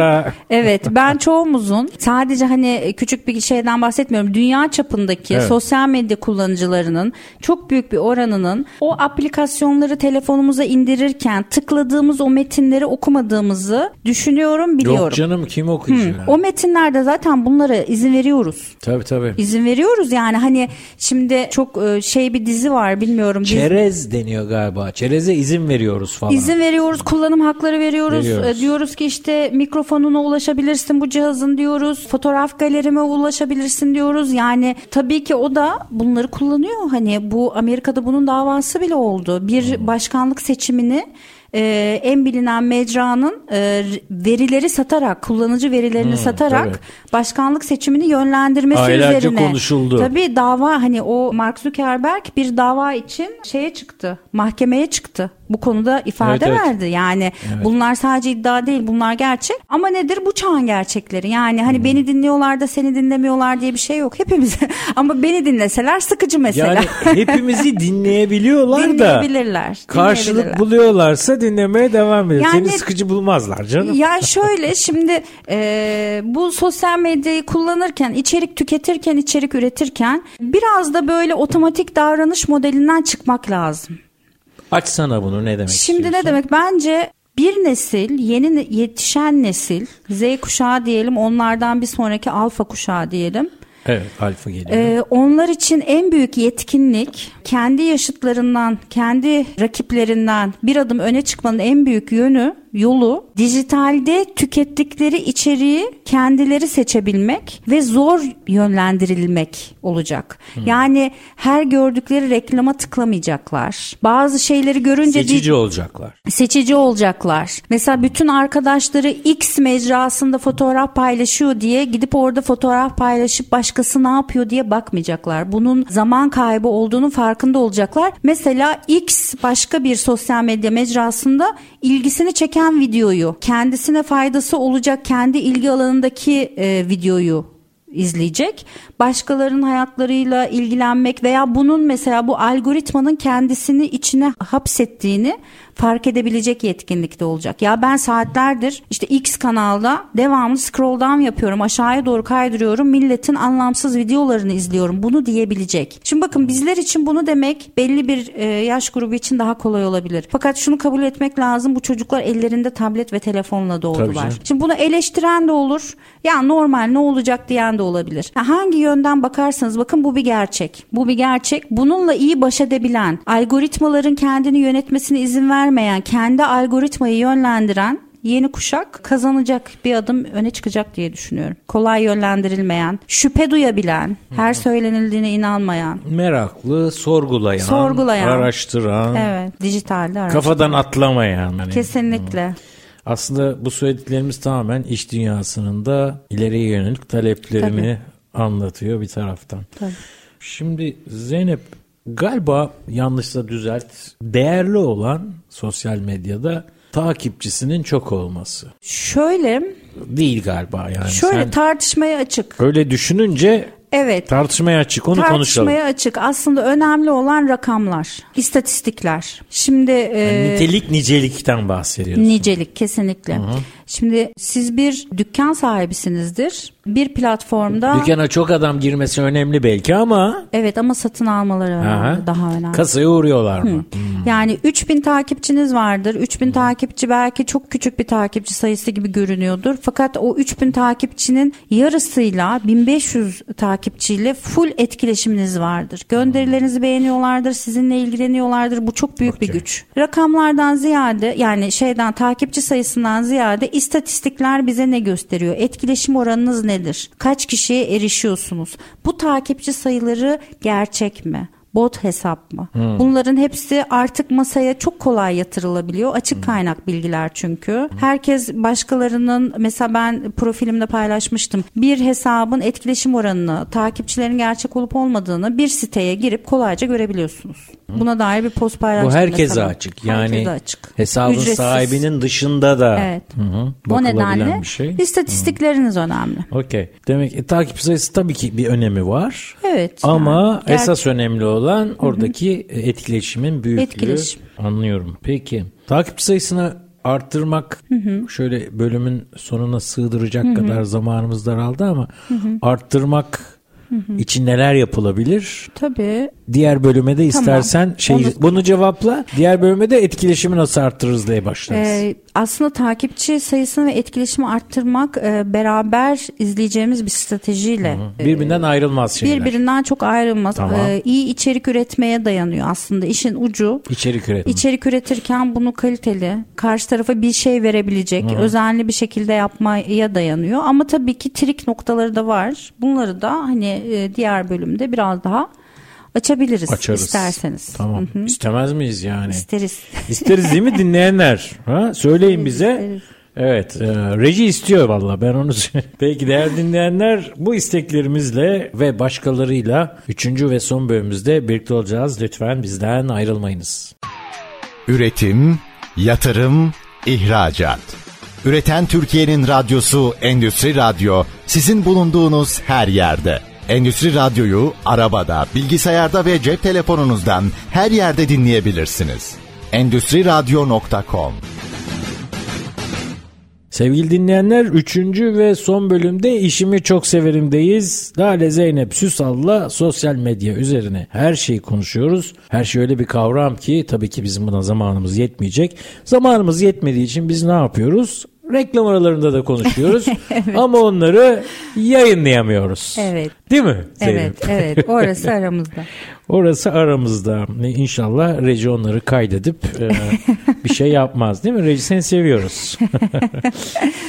evet ben çoğumuzun sadece hani küçük bir şeyden bahsetmiyorum. Dünya çapındaki Evet. sosyal medya kullanıcılarının çok büyük bir oranının o aplikasyonları telefonumuza indirirken tıkladığımız o metinleri okumadığımızı düşünüyorum, biliyorum. Yok canım kim okuyacak? O metinlerde zaten bunlara izin veriyoruz. Tabii tabii. İzin veriyoruz yani hani şimdi çok e, şey bir dizi var bilmiyorum. Dizi- Çerez deniyor galiba. Çereze izin veriyoruz falan. İzin veriyoruz, kullanım hakları veriyoruz. Veriyoruz. Diyoruz ki işte mikrofonuna ulaşabilirsin bu cihazın diyoruz. Fotoğraf galerime ulaşabilirsin diyoruz. Yani tabii ki o da bunları kullanıyor. Hani bu Amerika'da bunun davası bile oldu. Bir başkanlık seçimini e, en bilinen mecranın e, verileri satarak, kullanıcı verilerini satarak Hmm, tabii. başkanlık seçimini yönlendirmesi Aylarca üzerine. konuşuldu. Tabii dava hani o Mark Zuckerberg bir dava için şeye çıktı. Mahkemeye çıktı. Bu konuda ifade Evet, evet. verdi. Yani bunlar sadece iddia değil, bunlar gerçek. Ama nedir? Bu çağın gerçekleri. Yani Hmm. hani beni dinliyorlar da seni dinlemiyorlar diye bir şey yok. Hepimiz ama beni dinleseler sıkıcı mesela. Yani hepimizi dinleyebiliyorlar da Dinleyebilirler. karşılık dinleyebilirler. buluyorlarsa dinlemeye devam ediyor. Yani- Seni sıkıcı bulmazlar canım. Ya şöyle şimdi e, bu sosyal medyayı kullanırken, içerik tüketirken, içerik üretirken biraz da böyle otomatik davranış modelinden çıkmak lazım. Açsana bunu ne demek Şimdi ne demek? Bence bir nesil, yeni yetişen nesil, Z kuşağı diyelim, onlardan bir sonraki alfa kuşağı diyelim. Evet alfa geliyor. Ee, onlar için en büyük yetkinlik kendi yaşıtlarından, kendi rakiplerinden bir adım öne çıkmanın en büyük yönü, yolu dijitalde tükettikleri içeriği kendileri seçebilmek ve zor yönlendirilmek olacak. Yani her gördükleri reklama tıklamayacaklar. Bazı şeyleri görünce Seçici olacaklar. seçici olacaklar. Mesela bütün arkadaşları X mecrasında fotoğraf paylaşıyor diye gidip orada fotoğraf paylaşıp başkası ne yapıyor diye bakmayacaklar. Bunun zaman kaybı olduğunu farkında olacaklar. Mesela X başka bir sosyal medya mecrasında ilgisini çeken videoyu, kendisine faydası olacak kendi ilgi alanındaki e, videoyu izleyecek. Başkalarının hayatlarıyla ilgilenmek veya bunun mesela bu algoritmanın kendisini içine hapsettiğini fark edebilecek yetkinlikte olacak. Ya ben saatlerdir işte X kanalda devamlı scroll down yapıyorum. Aşağıya doğru kaydırıyorum. Milletin anlamsız videolarını izliyorum. Bunu diyebilecek. Şimdi bakın bizler için bunu demek belli bir e, yaş grubu için daha kolay olabilir. Fakat şunu kabul etmek lazım. Bu çocuklar ellerinde tablet ve telefonla doğdular. Şimdi bunu eleştiren de olur. Ya normal ne olacak diyen de olabilir. Ha, hangi yönden bakarsanız bakın bu bir gerçek. Bu bir gerçek. Bununla iyi baş edebilen, algoritmaların kendini yönetmesine izin vermeyen, kendi algoritmayı yönlendiren yeni kuşak kazanacak bir adım öne çıkacak diye düşünüyorum. Kolay yönlendirilmeyen, şüphe duyabilen, her söylenildiğine inanmayan. Meraklı, sorgulayan, Sorgulayan. araştıran, Evet, dijitalde araç. kafadan atlamayan. Hani Kesinlikle. Aslında bu söylediklerimiz tamamen iş dünyasının da ileriye yönelik taleplerini anlatıyor bir taraftan. Tabii. Şimdi Zeynep galiba yanlışsa düzelt değerli olan sosyal medyada takipçisinin çok olması. Şöyle, Değil galiba yani. şöyle Sen tartışmaya açık. öyle düşününce Evet. tartışmaya açık onu konuşalım. Tartışmaya açık. Aslında önemli olan rakamlar, istatistikler. Şimdi e, Yani nitelik nicelikten bahsediyorsun. nicelik kesinlikle. Şimdi siz bir dükkan sahibisinizdir. Bir platformda Dükkana çok adam girmesi önemli belki ama evet ama satın almaları Aha. daha önemli. kasaya uğruyorlar mı? Yani 3000 takipçiniz vardır. 3000 takipçi belki çok küçük bir takipçi sayısı gibi görünüyordur. Fakat o 3000 takipçinin yarısıyla 1500 takipçiyle full etkileşiminiz vardır. Gönderilerinizi beğeniyorlardır, sizinle ilgileniyorlardır. Bu çok büyük bir Okey. güç. Rakamlardan ziyade yani şeyden takipçi sayısından ziyade istatistikler bize ne gösteriyor? Etkileşim oranınız nedir? Kaç kişiye erişiyorsunuz? Bu takipçi sayıları gerçek mi? Bot hesap mı? Bunların hepsi artık masaya çok kolay yatırılabiliyor. Açık kaynak bilgiler çünkü. Herkes başkalarının mesela ben profilimde paylaşmıştım. Bir hesabın etkileşim oranını, takipçilerin gerçek olup olmadığını bir siteye girip kolayca görebiliyorsunuz. Buna dair bir post paylaştım. Bu herkese mesela. açık. Yani Herkese açık. hesabın Ücretsiz. sahibinin dışında da Evet. Hı hı, O nedenle bir şey. istatistikleriniz önemli. Okey. Demek ki takip sayısı tabii ki bir önemi var. Evet. Ama yani esas önemli olan oradaki etkileşimin büyüklüğü. Etkileşim. Anlıyorum. Peki. Takipçi sayısını arttırmak şöyle bölümün sonuna sığdıracak kadar zamanımız daraldı ama arttırmak için neler yapılabilir? Tabii. Diğer bölüme de istersen şey Onu- bunu cevapla. Diğer bölüme de etkileşimi nasıl arttırırız diye başlarız. Ee, aslında takipçi sayısını ve etkileşimi arttırmak e, beraber izleyeceğimiz bir stratejiyle e, Birbirinden ayrılmaz şeyler. birbirinden çok ayrılmaz. Tamam. Ee, iyi içerik üretmeye dayanıyor aslında. İşin ucu İçerik üretim. İçerik üretirken bunu kaliteli, karşı tarafa bir şey verebilecek, özenli bir şekilde yapmaya dayanıyor. Ama tabii ki trik noktaları da var. Bunları da hani e, diğer bölümde biraz daha açabiliriz Açarız. isterseniz. Tamam. Hı hı. İstemez miyiz yani? İsteriz. İsteriz değil mi dinleyenler? Ha? Söyleyin bize. isteriz. Evet, e, reji istiyor valla ben onu. Peki değerli dinleyenler bu isteklerimizle ve başkalarıyla 3. ve son bölümümüzde birlikte olacağız. Lütfen bizden ayrılmayınız. Üretim, yatırım, ihracat. Üreten Türkiye'nin radyosu Endüstri Radyo sizin bulunduğunuz her yerde. Endüstri Radyo'yu arabada, bilgisayarda ve cep telefonunuzdan her yerde dinleyebilirsiniz. Endüstri Radyo.com Sevgili dinleyenler 3. ve son bölümde işimi çok severimdeyiz. Lale Zeynep Süsal'la sosyal medya üzerine her şeyi konuşuyoruz. Her şey öyle bir kavram ki tabii ki bizim buna zamanımız yetmeyecek. Zamanımız yetmediği için biz ne yapıyoruz? Reklam aralarında da konuşuyoruz ama onları yayınlayamıyoruz. Evet. Değil mi? Zeynep? Evet, evet. Orası aramızda. Orası aramızda. İnşallah Reji onları kaydedip e, bir şey yapmaz değil mi? Reji seni seviyoruz.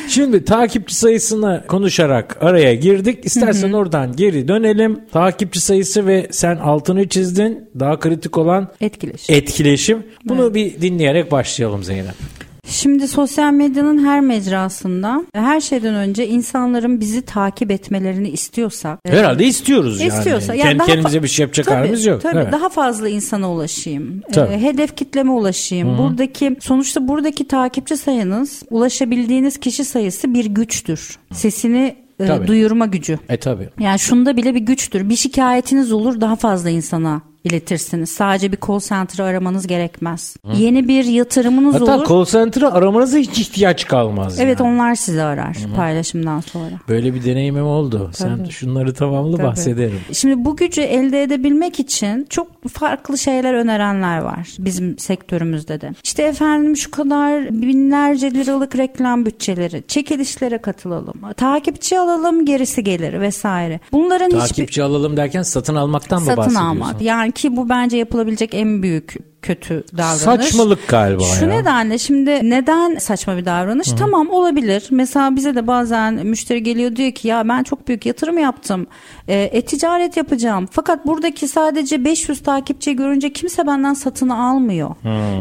Şimdi takipçi sayısını konuşarak araya girdik. İstersen oradan geri dönelim. Takipçi sayısı ve sen altını çizdin. Daha kritik olan Etkileşim. etkileşim. Bunu bir dinleyerek başlayalım Zeynep. Şimdi sosyal medyanın her mecrasında her şeyden önce insanların bizi takip etmelerini istiyorsak Herhalde istiyoruz yani. İstiyorsa. Kendi daha kendimize bir şey yapacak Tabii, halimiz yok. Tabii Evet. daha fazla insana ulaşayım. Tabii. Ee, hedef kitleme ulaşayım. Buradaki sonuçta buradaki takipçi sayınız ulaşabildiğiniz kişi sayısı bir güçtür. Sesini e, Tabii. duyurma gücü. E tabi. Yani şunda bile bir güçtür. Bir şikayetiniz olur daha fazla insana iletirsiniz. Sadece bir call center'ı aramanız gerekmez. Yeni bir yatırımınız Hatta olur. call center'ı aramanıza hiç ihtiyaç kalmaz. Evet yani. onlar sizi arar paylaşımdan sonra. Böyle bir deneyimim oldu. Sen Tabii. şunları tamamla Tabii. bahsederim. Şimdi bu gücü elde edebilmek için çok farklı şeyler önerenler var bizim sektörümüzde de. İşte efendim şu kadar binlerce liralık reklam bütçeleri, çekilişlere katılalım, takipçi alalım gerisi gelir vesaire. Bunların hiçbir Takipçi alalım derken satın almaktan mı satın bahsediyorsun? almak. Yani ki bu bence yapılabilecek en büyük kötü davranış. Saçmalık galiba Şu ya. nedenle şimdi neden saçma bir davranış? Tamam olabilir. Mesela bize de bazen müşteri geliyor diyor ki ya ben çok büyük yatırım yaptım. E, e-ticaret yapacağım. Fakat buradaki sadece 500 takipçi görünce kimse benden satın almıyor.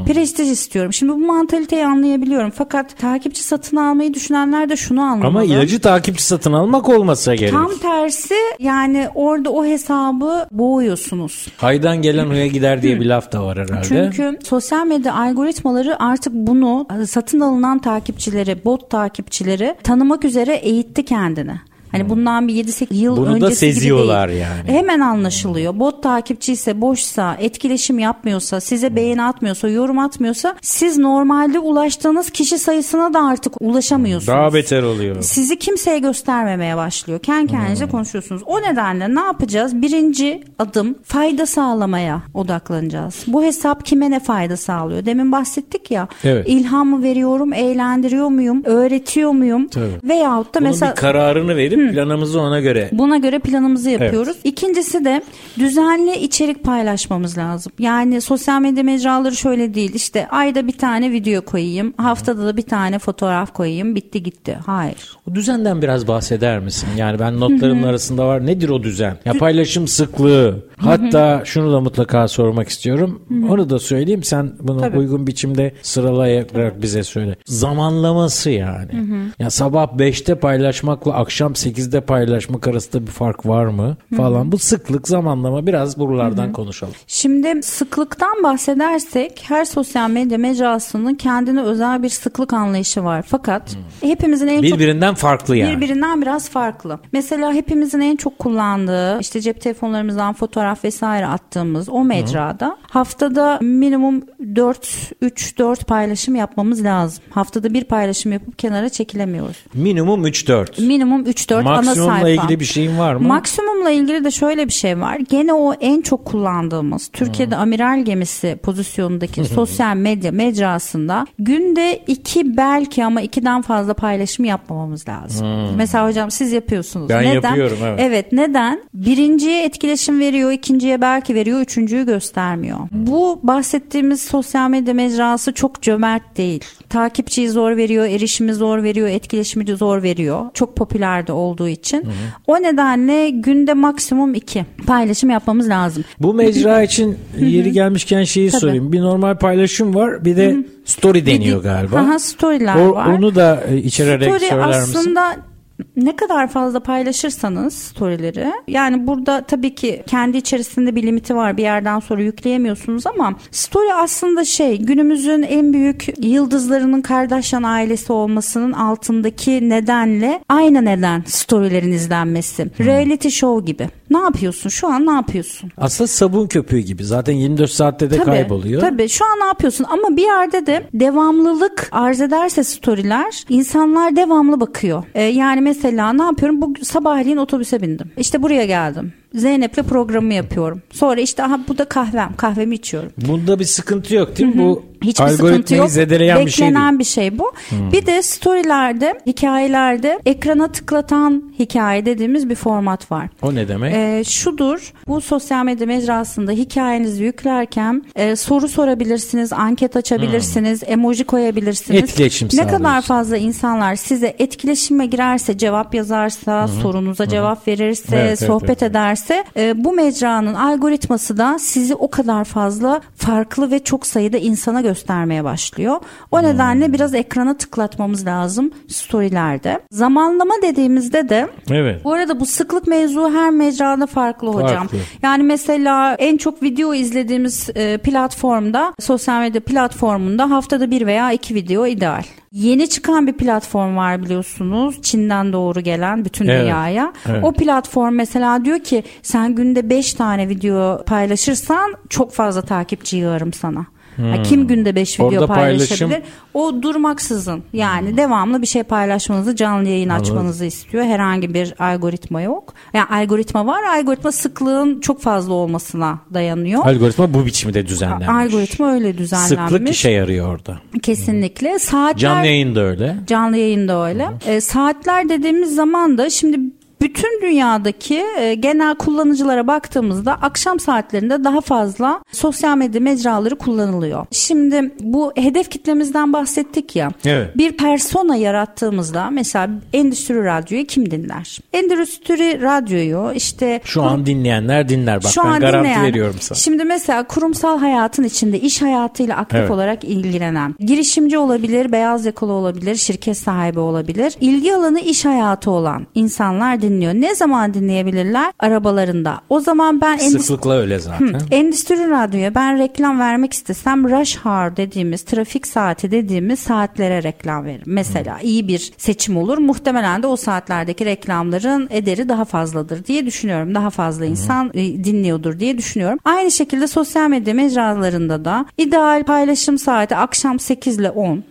Prestij istiyorum. Şimdi bu mantaliteyi anlayabiliyorum. Fakat takipçi satın almayı düşünenler de şunu anlamalı. Ama ilacı takipçi satın almak olmasa gerek. Tam tersi yani orada o hesabı boğuyorsunuz. Haydan gelen huya gider diye bir laf da var herhalde. Çünkü sosyal medya algoritmaları artık bunu e, satın alınan takipçileri, bot takipçileri tanımak üzere eğitti kendini. Hani bundan bir 7-8 yıl Hmm. Bunu da öncesi gibi seziyorlar değil. yani. Hemen anlaşılıyor. Bot takipçi ise boşsa, etkileşim yapmıyorsa, size beğeni atmıyorsa, yorum atmıyorsa siz normalde ulaştığınız kişi sayısına da artık ulaşamıyorsunuz. Daha beter oluyor. Sizi kimseye göstermemeye başlıyor. Kendi kendinize konuşuyorsunuz. O nedenle ne yapacağız? Birinci adım fayda sağlamaya odaklanacağız. Bu hesap kime ne fayda sağlıyor? Demin bahsettik ya. Evet. İlham mı veriyorum? Eğlendiriyor muyum? Öğretiyor muyum? Tabii. Veyahut da Bunun mesela bir kararını verip planımızı ona göre. Buna göre planımızı yapıyoruz. İkincisi de düzenli içerik paylaşmamız lazım. Yani sosyal medya mecraları şöyle değil. İşte ayda bir tane video koyayım, haftada da bir tane fotoğraf koyayım, bitti gitti. Hayır. O düzenden biraz bahseder misin? Yani ben notlarımın arasında var. Nedir o düzen? Ya paylaşım sıklığı, Hatta şunu da mutlaka sormak istiyorum. Onu da söyleyeyim. Sen bunu Tabii. uygun biçimde sıralayarak bize söyle. Zamanlaması yani. Ya sabah 5'te paylaşmakla akşam 8'de paylaşmak arasında bir fark var mı? Falan. Bu sıklık zamanlama biraz buralardan konuşalım. Şimdi sıklıktan bahsedersek her sosyal medya mecrasının kendine özel bir sıklık anlayışı var. Fakat hepimizin en çok Birbirinden farklı yani. Birbirinden biraz farklı. Mesela hepimizin en çok kullandığı işte cep telefonlarımızdan fotoğraf vesaire attığımız o mecrada haftada minimum 4 3 4 paylaşım yapmamız lazım. Haftada bir paylaşım yapıp kenara çekilemiyoruz. Minimum 3-4. Minimum 3 4 ana sayfa. Maksimumla ilgili bir şeyin var mı? Maksimumla ilgili de şöyle bir şey var. Gene o en çok kullandığımız Türkiye'de amiral gemisi pozisyonundaki sosyal medya mecrasında günde iki belki ama ikiden fazla paylaşım yapmamamız lazım. Mesela hocam siz yapıyorsunuz. Ben neden? yapıyorum, evet. Evet neden? Birinciye etkileşim veriyor, ikinciye belki veriyor, üçüncüyü göstermiyor. Bu bahsettiğimiz sosyal medya mecrası çok cömert değil. Takipçiyi zor veriyor, erişimi zor veriyor, etkileşimi zor veriyor. Çok popüler de olduğu için. O nedenle günde maksimum iki paylaşım yapmamız lazım. Bu mecra için yeri gelmişken şeyi Tabii. sorayım. Bir normal paylaşım var bir de story deniyor galiba. Aha, storyler O- var. Onu da e, içererek Story söyler misin? aslında ne kadar fazla paylaşırsanız storyleri yani burada tabii ki kendi içerisinde bir limiti var bir yerden sonra yükleyemiyorsunuz ama story aslında şey günümüzün en büyük yıldızlarının Kardashian ailesi olmasının altındaki nedenle aynı neden storylerin izlenmesi. Reality show gibi. Ne yapıyorsun? Şu an ne yapıyorsun? Aslında sabun köpüğü gibi. Zaten 24 saatte de Tabii, kayboluyor. Tabii şu an ne yapıyorsun ama bir yerde de devamlılık arz ederse storyler insanlar devamlı bakıyor. Ee, yani mesela ne yapıyorum? Bu sabahleyin otobüse bindim. İşte buraya geldim. Zeynep'le programı yapıyorum. Sonra işte aha bu da kahvem. Kahvemi içiyorum. Bunda bir sıkıntı yok değil mi? Bu Hiçbir sıkıntı yok. zedeleyen bir şey değil. Beklenen bir şey bu. Bir de storylerde, hikayelerde ekrana tıklatan hikaye dediğimiz bir format var. O ne demek? Ee, şudur bu sosyal medya mecrasında hikayenizi yüklerken e, soru sorabilirsiniz, anket açabilirsiniz, emoji koyabilirsiniz. Etkileşim Ne kadar fazla insanlar size etkileşime girerse, cevap yazarsa, sorunuza cevap verirse, Evet, evet, sohbet evet. ederse e, bu mecranın algoritması da sizi o kadar fazla farklı ve çok sayıda insana göstermeye başlıyor. O Hmm. nedenle biraz ekrana tıklatmamız lazım storylerde. Zamanlama dediğimizde de evet. bu arada bu sıklık mevzu her mecrada farklı hocam. Farklı. Yani mesela en çok video izlediğimiz e, platformda, sosyal medya platformunda haftada bir veya iki video ideal. Yeni çıkan bir platform var biliyorsunuz. Çin'den doğru gelen bütün Evet, dünyaya. evet. O platform mesela diyor ki sen günde 5 tane video paylaşırsan çok fazla takipçi yığarım sana. Ha, Kim günde 5 video Hmm. Orada paylaşabilir? paylaşım- O durmaksızın yani devamlı bir şey paylaşmanızı, canlı yayın açmanızı istiyor. Herhangi bir algoritma yok. Yani algoritma var. Algoritma sıklığın çok fazla olmasına dayanıyor. Algoritma bu biçimde düzenlenmiş. Algoritma öyle düzenlenmiş. Sıklık işe yarıyor orada. Kesinlikle. Saatler Canlı yayın da öyle. Canlı yayında öyle. E, saatler dediğimiz zaman da şimdi bütün dünyadaki e, genel kullanıcılara baktığımızda akşam saatlerinde daha fazla sosyal medya mecraları kullanılıyor. Şimdi bu hedef kitlemizden bahsettik ya. Evet. Bir persona yarattığımızda mesela endüstri radyoyu kim dinler? Endüstri radyoyu işte Şu an dinleyenler dinler. Bak ben garanti dinleyen- veriyorum sana. Şimdi mesela kurumsal hayatın içinde iş hayatıyla aktif Evet. olarak ilgilenen girişimci olabilir, beyaz yakalı olabilir, şirket sahibi olabilir. İlgi alanı iş hayatı olan insanlar dinliyor. Ne zaman dinleyebilirler? Arabalarında. O zaman ben endüstri Sıklıkla öyle zaten. Endüstri radyoya ben reklam vermek istesem rush hour dediğimiz trafik saati dediğimiz saatlere reklam veririm. Mesela iyi bir seçim olur. Muhtemelen de o saatlerdeki reklamların ederi daha fazladır diye düşünüyorum. Daha fazla insan e, dinliyordur diye düşünüyorum. Aynı şekilde sosyal medya mecralarında da ideal paylaşım saati akşam 8 ile 10.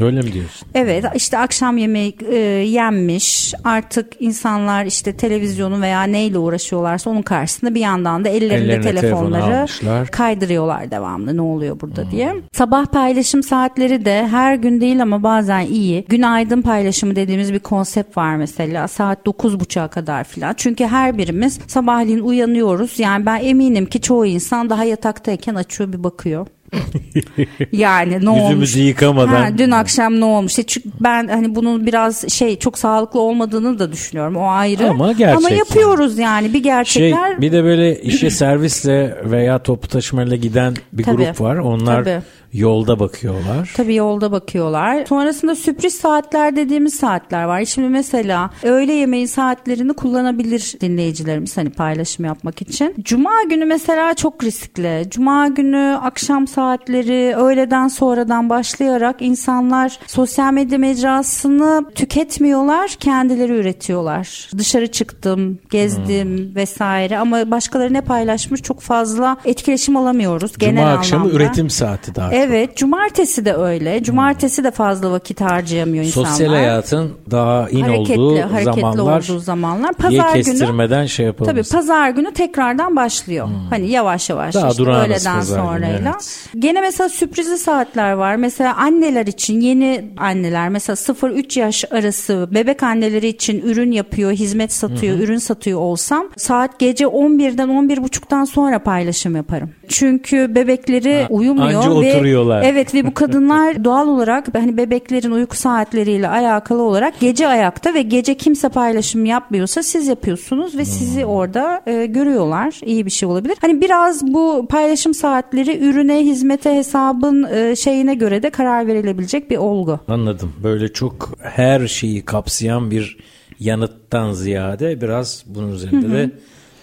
Öyle mi diyorsun? Evet işte akşam yemeği e, yenmiş artık insanlar işte televizyonu veya neyle uğraşıyorlarsa onun karşısında bir yandan da ellerinde Ellerine telefonları kaydırıyorlar devamlı ne oluyor burada diye. Sabah paylaşım saatleri de her gün değil ama bazen iyi. Günaydın paylaşımı dediğimiz bir konsept var mesela saat 9.30'a kadar filan. Çünkü her birimiz sabahleyin uyanıyoruz. Yani ben eminim ki çoğu insan daha yataktayken açıyor bir bakıyor. yani ne olmuş? Yüzümüzü yıkamadan. Ha, dün akşam ne olmuş? İşte Çünkü ben hani bunun biraz şey çok sağlıklı olmadığını da düşünüyorum. O ayrı. Ama gerçek Ama yapıyoruz yani. Bir Şey gerçekler bir de böyle işe servisle veya toplu taşımayla giden bir Tabii. grup var. Onlar Tabii. Yolda bakıyorlar. Tabii yolda bakıyorlar. Sonrasında sürpriz saatler dediğimiz saatler var. Şimdi mesela öğle yemeği saatlerini kullanabilir dinleyicilerimiz hani paylaşım yapmak için. Cuma günü mesela çok riskli. Cuma günü akşam saatleri öğleden sonradan başlayarak insanlar sosyal medya mecrasını tüketmiyorlar, kendileri üretiyorlar. Dışarı çıktım, gezdim Hmm. vesaire ama başkaları ne paylaşmış çok fazla etkileşim alamıyoruz genel Cuma akşamı anlamda. üretim saati daha çok. Evet, cumartesi de öyle. Cumartesi de fazla vakit harcayamıyor insanlar. Sosyal hayatın daha in hareketli, olduğu hareketli zamanlar olduğu zamanlar. Pazar günü kestirmeden şey yapalım. Tabii pazar günü tekrardan başlıyor. Hani yavaş yavaş Daha işte öğleden pazar günü, sonrayla. evet. Gene mesela sürprizli saatler var. Mesela anneler için yeni anneler mesela 0-3 yaş arası bebek anneleri için ürün yapıyor, hizmet satıyor, ürün satıyor olsam saat gece 11'den 11.30'dan sonra paylaşım yaparım. Çünkü bebekleri Ha, uyumuyor ve oturuyorlar. evet ve bu kadınlar doğal olarak hani bebeklerin uyku saatleriyle alakalı olarak gece ayakta ve gece kimse paylaşım yapmıyorsa siz yapıyorsunuz ve sizi orada e, görüyorlar. İyi bir şey olabilir. Hani biraz bu paylaşım saatleri ürüne, hizmete, hesabın e, şeyine göre de karar verilebilecek bir olgu. Anladım. Böyle çok her şeyi kapsayan bir yanıttan ziyade biraz bunun üzerinde de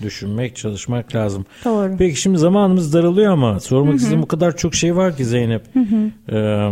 düşünmek, çalışmak lazım. Doğru. Peki şimdi zamanımız daralıyor ama sormak istediğim o kadar çok şey var ki Zeynep. Ee,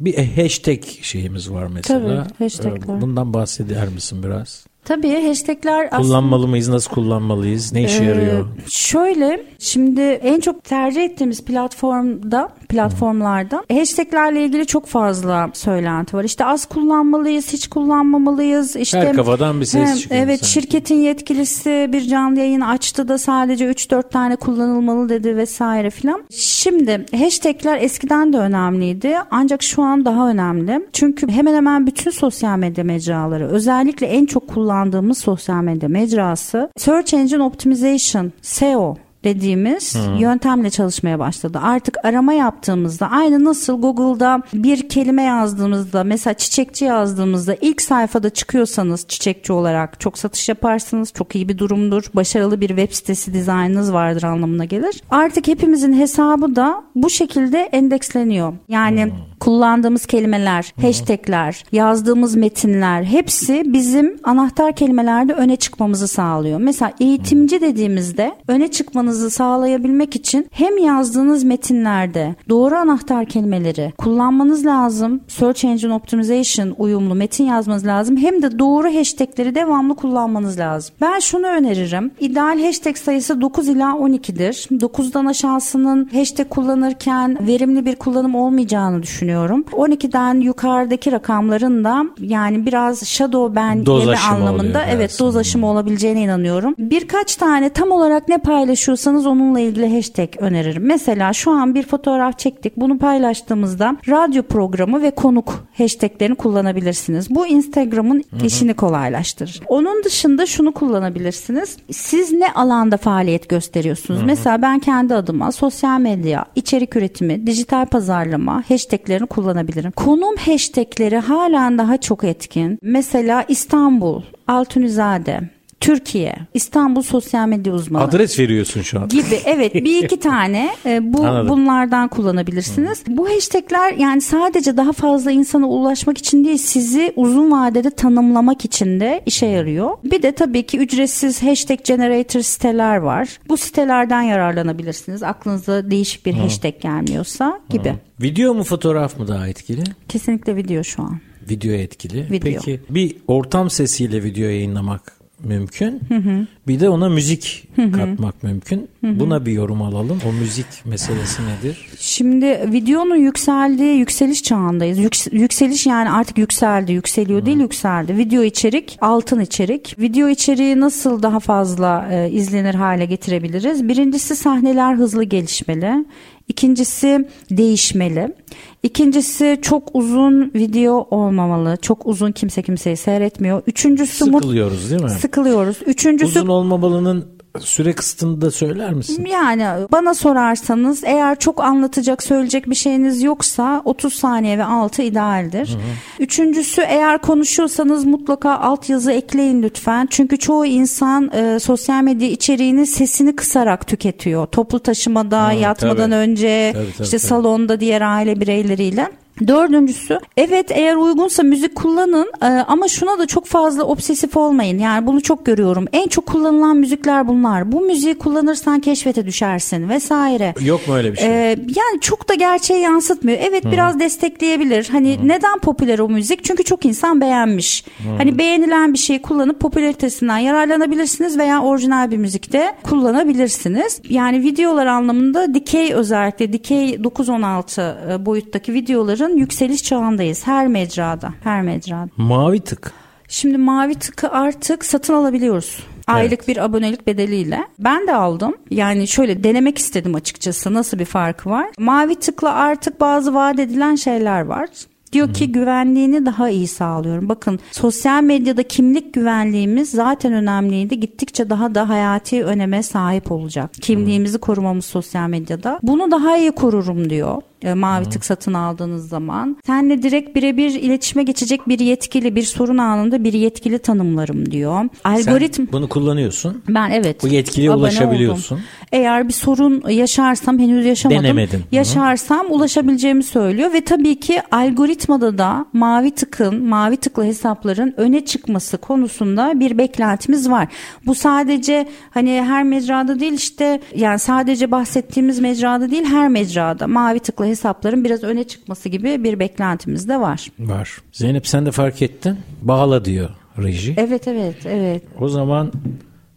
bir hashtag şeyimiz var mesela. Tabii, hashtagler. Bundan bahseder misin biraz? Tabii hashtagler aslında... Kullanmalı mıyız? Nasıl kullanmalıyız? Ne işe Ee, yarıyor? Şöyle şimdi en çok tercih ettiğimiz platformda platformlarda hashtaglerle ilgili çok fazla söylenti var. İşte az kullanmalıyız, hiç kullanmamalıyız. İşte Her kafadan bir ses He, çıkıyor Evet, sanki. şirketin yetkilisi bir canlı yayın açtı da sadece 3-4 tane kullanılmalı dedi vesaire filan. Şimdi hashtagler eskiden de önemliydi ancak şu an daha önemli. Çünkü hemen hemen bütün sosyal medya mecraları özellikle en çok kullandığımız sosyal medya mecrası Search Engine Optimization SEO dediğimiz yöntemle çalışmaya başladı. Artık arama yaptığımızda aynı nasıl Google'da bir kelime yazdığımızda mesela çiçekçi yazdığımızda ilk sayfada çıkıyorsanız çiçekçi olarak çok satış yaparsınız. Çok iyi bir durumdur. Başarılı bir web sitesi dizaynınız vardır anlamına gelir. Artık hepimizin hesabı da bu şekilde endeksleniyor. Yani kullandığımız kelimeler, hashtagler, yazdığımız metinler hepsi bizim anahtar kelimelerde öne çıkmamızı sağlıyor. Mesela eğitimci dediğimizde öne çıkmanızı sağlayabilmek için hem yazdığınız metinlerde doğru anahtar kelimeleri kullanmanız lazım. Search Engine Optimization uyumlu metin yazmanız lazım. Hem de doğru hashtagleri devamlı kullanmanız lazım. Ben şunu öneririm. İdeal hashtag sayısı 9 ila 12'dir. 9'dan aşağısının hashtag kullanırken verimli bir kullanım olmayacağını düşünüyorum. 12'den yukarıdaki rakamların da yani biraz shadow ban Doz yeme anlamında evet biraz. doz aşımı olabileceğine inanıyorum. Birkaç tane tam olarak ne paylaşıyorsanız onunla ilgili hashtag öneririm. Mesela şu an bir fotoğraf çektik. Bunu paylaştığımızda radyo programı ve konuk hashtaglerini kullanabilirsiniz. Bu Instagram'ın işini kolaylaştırır. Onun dışında şunu kullanabilirsiniz. Siz ne alanda faaliyet gösteriyorsunuz? Mesela ben kendi adıma sosyal medya, içerik üretimi, dijital pazarlama hashtaglerini kullanabilirim. Konum hashtagleri halen daha çok etkin. Mesela İstanbul, Altunizade, Türkiye, İstanbul sosyal medya uzmanı Adres veriyorsun şu an. gibi evet bir iki tane e, bu Anladım. bunlardan kullanabilirsiniz. Bu hashtagler yani sadece daha fazla insana ulaşmak için değil sizi uzun vadede tanımlamak için de işe yarıyor. Bir de tabii ki ücretsiz hashtag generator siteler var. Bu sitelerden yararlanabilirsiniz. Aklınıza değişik bir hashtag gelmiyorsa gibi. Video mu fotoğraf mı daha etkili? Kesinlikle video şu an. Video etkili. Video. Peki bir ortam sesiyle video yayınlamak mümkün. Bir de ona müzik katmak mümkün. Buna bir yorum alalım. O müzik meselesi nedir? Şimdi videonun yükseldiği yükseliş çağındayız. Yüks- yükseliş yani artık yükseldi. Yükseliyor değil yükseldi. Video içerik, altın içerik. Video içeriği nasıl daha fazla e, izlenir hale getirebiliriz? Birincisi sahneler hızlı gelişmeli. İkincisi değişmeli. İkincisi çok uzun video olmamalı. Çok uzun kimse kimseyi seyretmiyor. Üçüncüsü Sıkılıyoruz değil mi? sıkılıyoruz. Üçüncüsü Uzun olmamalının süre kısıtını da söyler misin? Yani bana sorarsanız eğer çok anlatacak söyleyecek bir şeyiniz yoksa 30 saniye ve altı idealdir. Hı hı. Üçüncüsü eğer konuşuyorsanız mutlaka altyazı ekleyin lütfen. Çünkü çoğu insan e, sosyal medya içeriğini sesini kısarak tüketiyor. Toplu taşımada, hı, yatmadan tabii. önce, tabii, tabii, işte tabii. salonda diğer aile bireyleriyle. Dördüncüsü evet eğer uygunsa müzik kullanın e, ama şuna da çok fazla obsesif olmayın. Yani bunu çok görüyorum. En çok kullanılan müzikler bunlar. Bu müziği kullanırsan keşfete düşersin vesaire. Yok mu öyle bir şey? Ee, yani çok da gerçeği yansıtmıyor. Evet Hı. biraz destekleyebilir. Hani Hı. neden popüler o müzik? Çünkü çok insan beğenmiş. Hı. Hani beğenilen bir şeyi kullanıp popülaritesinden yararlanabilirsiniz veya orijinal bir müzikte kullanabilirsiniz. Yani videolar anlamında dikey özellikle dikey 9-16 e, boyuttaki videoların tıkın yükseliş çağındayız her mecrada. Her mecrada. Mavi tık. Şimdi mavi tıkı artık satın alabiliyoruz. Aylık evet. bir abonelik bedeliyle. Ben de aldım. Yani şöyle denemek istedim açıkçası nasıl bir farkı var. Mavi tıkla artık bazı vaat edilen şeyler var. Diyor ki güvenliğini daha iyi sağlıyorum. Bakın sosyal medyada kimlik güvenliğimiz zaten önemliydi. Gittikçe daha da hayati öneme sahip olacak. Kimliğimizi korumamız sosyal medyada. Bunu daha iyi korurum diyor e, mavi tık satın aldığınız zaman. Senle direkt birebir iletişime geçecek bir yetkili bir sorun anında bir yetkili tanımlarım diyor. Algoritm Sen bunu kullanıyorsun. Ben evet. Bu yetkiliye ulaşabiliyorsun. Oldum. Eğer bir sorun yaşarsam henüz yaşamadım. Denemedin. Yaşarsam Hı. ulaşabileceğimi söylüyor ve tabii ki algoritmada da mavi tıkın, mavi tıklı hesapların öne çıkması konusunda bir beklentimiz var. Bu sadece hani her mecrada değil işte yani sadece bahsettiğimiz mecrada değil her mecrada mavi tıklı hesapların biraz öne çıkması gibi bir beklentimiz de var. Var. Zeynep sen de fark ettin. Bağla diyor reji. Evet evet evet. O zaman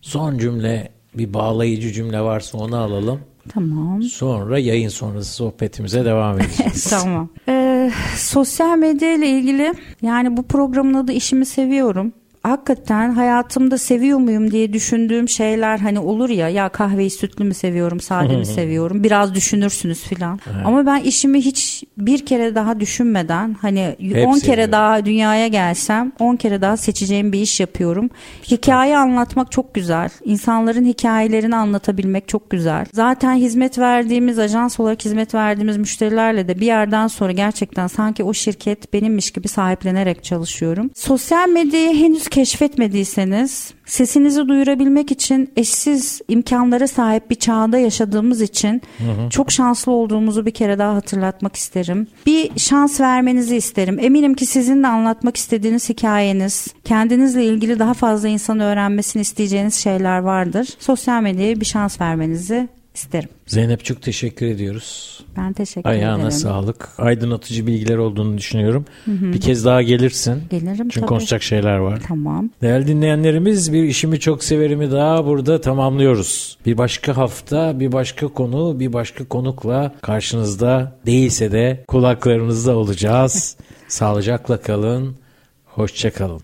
son cümle bir bağlayıcı cümle varsa onu alalım. Tamam. Sonra yayın sonrası sohbetimize devam edeceğiz. tamam. Ee, sosyal medya ile ilgili yani bu programın adı işimi seviyorum hakikaten hayatımda seviyor muyum diye düşündüğüm şeyler hani olur ya ya kahveyi sütlü mü seviyorum sade mi seviyorum biraz düşünürsünüz filan. Evet. ama ben işimi hiç bir kere daha düşünmeden hani 10 kere daha dünyaya gelsem 10 kere daha seçeceğim bir iş yapıyorum. Süper. hikaye anlatmak çok güzel. İnsanların hikayelerini anlatabilmek çok güzel. Zaten hizmet verdiğimiz ajans olarak hizmet verdiğimiz müşterilerle de bir yerden sonra gerçekten sanki o şirket benimmiş gibi sahiplenerek çalışıyorum. Sosyal medyayı henüz keşfetmediyseniz sesinizi duyurabilmek için eşsiz imkanlara sahip bir çağda yaşadığımız için hı hı. çok şanslı olduğumuzu bir kere daha hatırlatmak isterim. Bir şans vermenizi isterim. Eminim ki sizin de anlatmak istediğiniz hikayeniz, kendinizle ilgili daha fazla insan öğrenmesini isteyeceğiniz şeyler vardır. Sosyal medyaya bir şans vermenizi isterim. Zeynep çok teşekkür ediyoruz. Ben teşekkür Ayağına ederim. Ayağına sağlık. Aydınlatıcı bilgiler olduğunu düşünüyorum. Hı hı. Bir kez daha gelirsin. Gelirim Çünkü tabii. konuşacak şeyler var. Tamam. Değerli dinleyenlerimiz bir işimi çok severimi daha burada tamamlıyoruz. Bir başka hafta, bir başka konu, bir başka konukla karşınızda değilse de kulaklarınızda olacağız. Sağlıcakla kalın. Hoşça kalın.